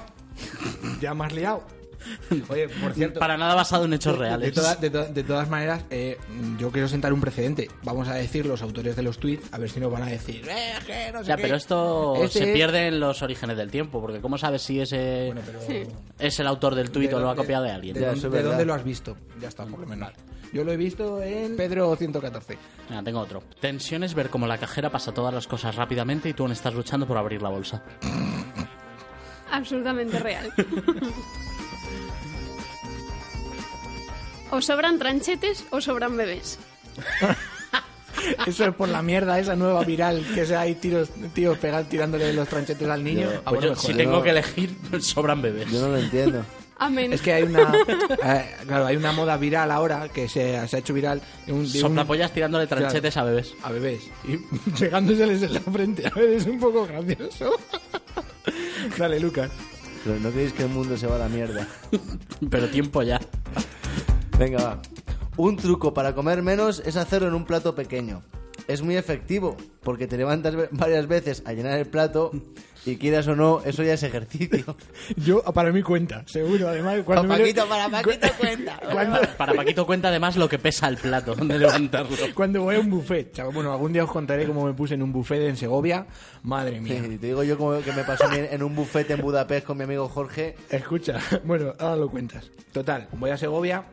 ¿Ya me has liado? Oye, por cierto... Para nada basado en hechos De, reales. toda- de to- de todas maneras, eh, yo quiero sentar un precedente. Vamos a decir los autores de los tweets, a ver si nos van a decir, eh, que no sé Ya, qué". pero esto Este se es- pierde en los orígenes del tiempo, porque ¿cómo sabes si ese Bueno, pero- Sí. es el autor del tuit ¿De o lo ha copiado de alguien? ¿De, Ya, de dónde lo has visto? Ya está, por lo menos. Yo lo he visto en Pedro 114. Mira, tengo otro. Tensión es ver cómo la cajera pasa todas las cosas rápidamente y tú aún estás luchando por abrir la bolsa. Absolutamente real. o sobran tranchetes o sobran bebés. Eso es por la mierda, esa nueva viral que se hay tiros, tíos pegar tirándole los tranchetes al niño. Yo- Ah, Pues bueno, yo, me si tengo que elegir, sobran bebés. Yo no lo entiendo. Amén. Es que hay una, eh, claro, hay una moda viral ahora que se, se ha hecho viral un, Soplapollas tirándole tranchetes a bebés. a bebés y pegándoseles en la frente. A ver, es un poco gracioso. Dale, Lucas. Pero no creéis que el mundo se va a la mierda. Pero tiempo ya. Venga, va. Un truco para comer menos es hacerlo en un plato pequeño. Es muy efectivo, porque te levantas varias veces a llenar el plato y quieras o no, eso ya es ejercicio. Yo, para mí cuenta, seguro. Además, cuando Para me- Paquito, para Paquito cuenta. cuando, Para Paquito cuenta además lo que pesa el plato, donde levantarlo. cuando voy a un buffet, chaval. Bueno, algún día os contaré cómo me puse en un buffet en Segovia. Madre mía. Sí, te digo yo como que me pasó en un buffet en Budapest con mi amigo Jorge. Escucha, bueno, ahora lo cuentas. Total, voy a Segovia,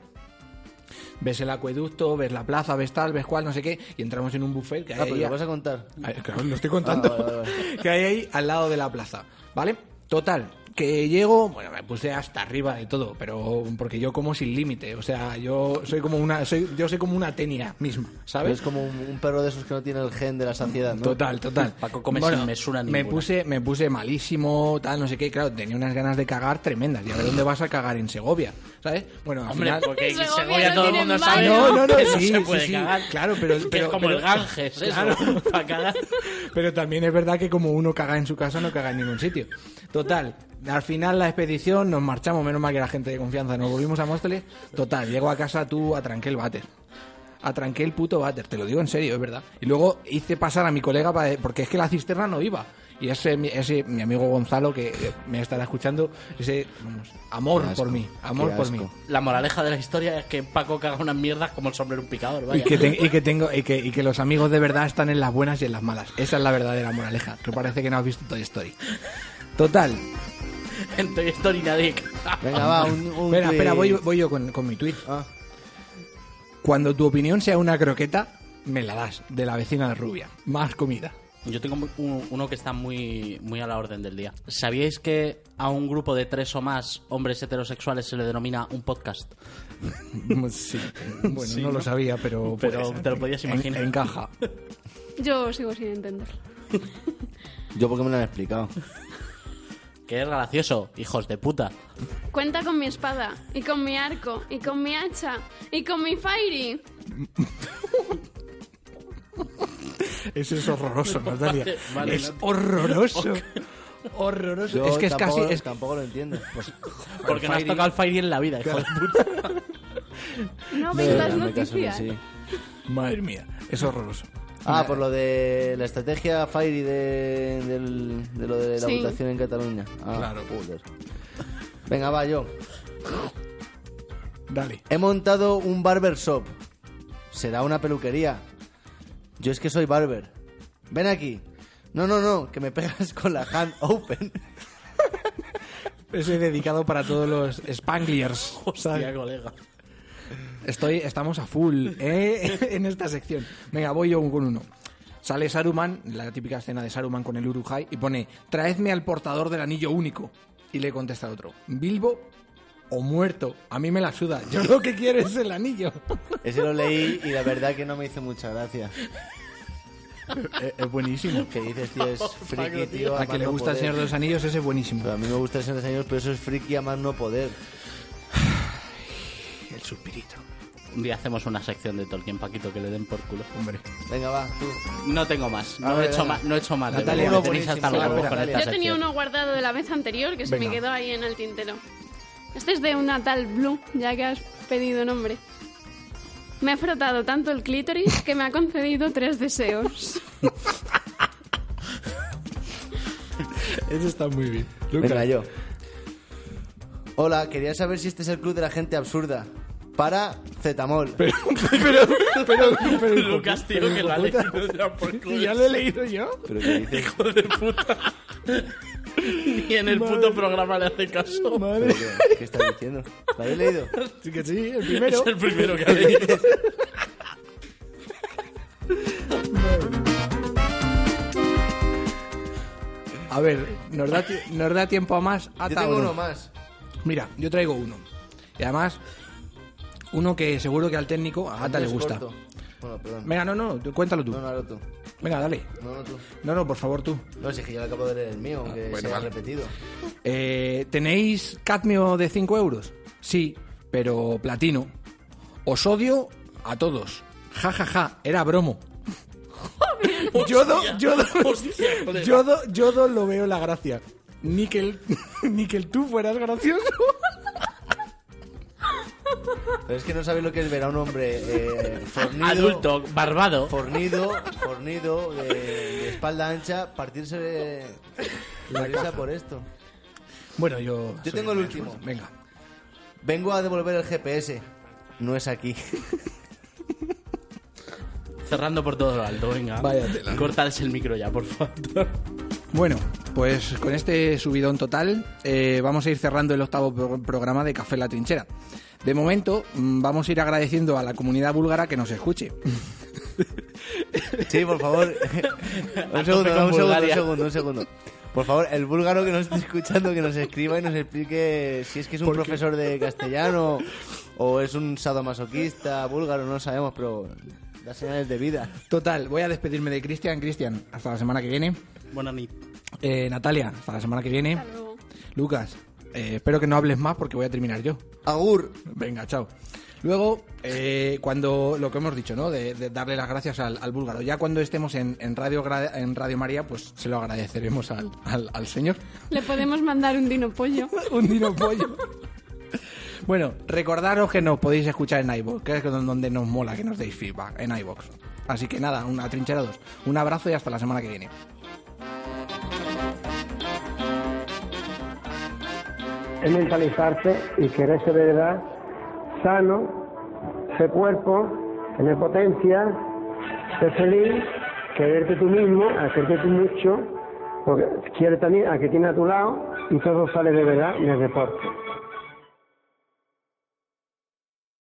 ves el acueducto, ves la plaza, ves tal, ves cual, no sé qué, y entramos en un buffet que hay Ah, pues ahí lo a- vas a contar. Claro, lo estoy contando. Ah, vale, vale, que hay ahí al lado de la plaza, ¿vale? Total, que llego, bueno, me puse hasta arriba de todo, pero porque yo como sin límite, o sea, yo soy como una, soy, yo soy como una tenia misma, ¿sabes? Es como un, un perro de esos que no tiene el gen de la saciedad, ¿no? Total, total. Paco come sin mesura me puse, me puse malísimo, tal, no sé qué. Claro, tenía unas ganas de cagar tremendas. ¿Y a ver dónde vas a cagar en Segovia? ¿Sabes? Bueno, al Hombre, final... porque en Segovia todo el mundo sabe No, no, no, que sí, se puede sí. cagar. Claro, pero- Que pero- es como pero- el Ganges, eso, Claro. para cagar. Pero también es verdad que como uno caga en su casa, no caga en ningún sitio. Total, al final la expedición nos marchamos, menos mal que era gente de confianza, nos volvimos a Móstoles. Total, llego a casa, tú atranqué el váter. Atranqué el puto váter, te lo digo en serio, es verdad. Y luego hice pasar a mi colega, para- porque es que la cisterna no iba. Y ese, mi- ese mi amigo Gonzalo, que eh, me estará escuchando, ese vamos, amor asco, por mí, amor por mí. La moraleja de la historia es que Paco caga unas mierdas como el sombrero un picador, Y vaya. que, te- y que tengo y que, y que los amigos de verdad están en las buenas y en las malas. Esa es la verdadera moraleja. Que parece que no has visto Toy Story. Total. En Toy Story nadie caga. Venga, va, un, un Espera, espera, voy, voy yo con, con mi tweet. Ah, Cuando tu opinión sea una croqueta, me la das. De la vecina de Rubia. Más comida. Yo tengo un- uno que está muy, muy a la orden del día. ¿Sabíais que a un grupo de tres o más hombres heterosexuales se le denomina un podcast? Sí. Bueno, no, lo sabía, pero. Te lo podías En- imaginar. encaja. Yo sigo sin entenderlo. yo porque me lo han explicado. Que es gracioso, hijos de puta. Cuenta con mi espada, y con mi arco, y con mi hacha, y con mi fairy. Eso es horroroso, Natalia. Vale, vale, es no- horroroso. Horroroso. Yo es que es casi. es- tampoco lo entiendo. Porque no has tocado el Fairy en la vida, hijo de puta. No las que noticias. sí. Madre mía, es horroroso. Ah, por lo de la estrategia Fairy de, de lo de la Sí. votación en Cataluña. Ah, Claro. joder. Venga, va, yo. Dale. He montado un barber shop. Será una peluquería. Yo es que soy barber. Ven aquí. No, no, no, que me pegas con la hand open. Ese dedicado para todos los Spangliers. Hostia, colega. Estoy, estamos a full ¿eh? en esta sección. Venga, voy yo con uno. Sale Saruman, la típica escena de Saruman con el Urujai, y pone, traedme al portador del anillo único. Y le contesta otro, Bilbo o muerto. A mí me la suda. Yo lo que quiero es el anillo. Ese lo leí y la verdad que no me hizo mucha gracia. es, es buenísimo. Que dices, tío, es friki, tío. A que le no gusta el. Señor de los Anillos, ese es buenísimo. Pero a mí me gusta el Señor de los Anillos, pero eso es friki a más no poder. El suspirito. Un día hacemos una sección de Tolkien, Paquito, que le den por culo. Hombre. Venga, va, tú. No tengo más. No, ver, he, hecho más no he hecho más. Natalia, tenéis hasta con esta Yo tenía sección. uno guardado de la vez anterior que se Venga. me quedó ahí en el tintero. Este es de una tal Blue, ya que has pedido nombre. Me ha frotado tanto el clítoris que me ha concedido tres deseos. Ese está muy bien. Venga, yo. Hola, quería saber si este es el club de la gente absurda. Para Zetamol. Pero, pero, pero, pero, Lucas, tío, que lo ha leído ya por culo. ¿Ya lo he leído yo? Pero que dices, Hijo de puta. Ni en el puto programa le hace caso. Madre. ¿qué, estás diciendo? ¿Lo habéis leído? Sí que sí, el primero. Es el primero que ha leído. A ver, ¿nos da, nos da tiempo a más? Yo tengo o no? uno más. Mira, yo traigo uno. Y además, uno que seguro que al técnico, a Ata le gusta. corto. Bueno, perdón. Venga, no, no, cuéntalo tú. No, no, tú. Venga, dale. No, no, tú. No, no, por favor, tú. No, si es que yo le acabo de leer el mío, aunque Ah, bueno, se ha vale. repetido. Eh, ¿Tenéis cadmio de 5 euros? Sí, pero platino. Os odio a todos. Ja, ja, ja. Era bromo. Yodo, Yodo, Yodo, Yodo lo veo la gracia. Ni que, el, ni que el tú fueras gracioso. Pero es que no sabéis lo que es ver a un hombre eh, fornido, Adulto, barbado. fornido, fornido, de, de espalda ancha, partirse de la risa por esto. Bueno, yo. Yo tengo el último. Venga. Vengo a devolver el GPS. No es aquí. Cerrando por todo lo alto, venga. Vaya tela. Cortarse el micro ya, por favor. Bueno, pues con este subidón total eh, vamos a ir cerrando el octavo pro- programa de Café La Trinchera. De momento mm, vamos a ir agradeciendo a la comunidad búlgara que nos escuche. Sí, por favor. un segundo, un segundo, un segundo, un segundo. Por favor, el búlgaro que nos esté escuchando, que nos escriba y nos explique si es que es un profesor de castellano o es un sadomasoquista búlgaro, no lo sabemos, pero da señales de vida. Total, voy a despedirme de Cristian. Cristian, hasta la semana que viene. Buena nit. Eh, Natalia, hasta la semana que viene. Hasta luego. Lucas, eh, espero que no hables más porque voy a terminar yo. Agur. Venga, chao. Luego, eh, cuando lo que hemos dicho, ¿no? De, de darle las gracias al, al búlgaro. Ya cuando estemos en, en Radio, en Radio María, pues se lo agradeceremos al, al, al señor. Le podemos mandar un dino pollo. un dino pollo. Bueno, recordaros que nos podéis escuchar en iVoox, que es donde nos mola que nos deis feedback, en iVoox. Así que nada, una trincherados. Un abrazo y hasta la semana que viene. Es mentalizarte y querer ser de verdad sano, ser cuerpo, tener potencia, ser feliz, quererte tú mismo, quererte tú mucho, porque quieres también a que tiene a tu lado y todo sale de verdad del deporte.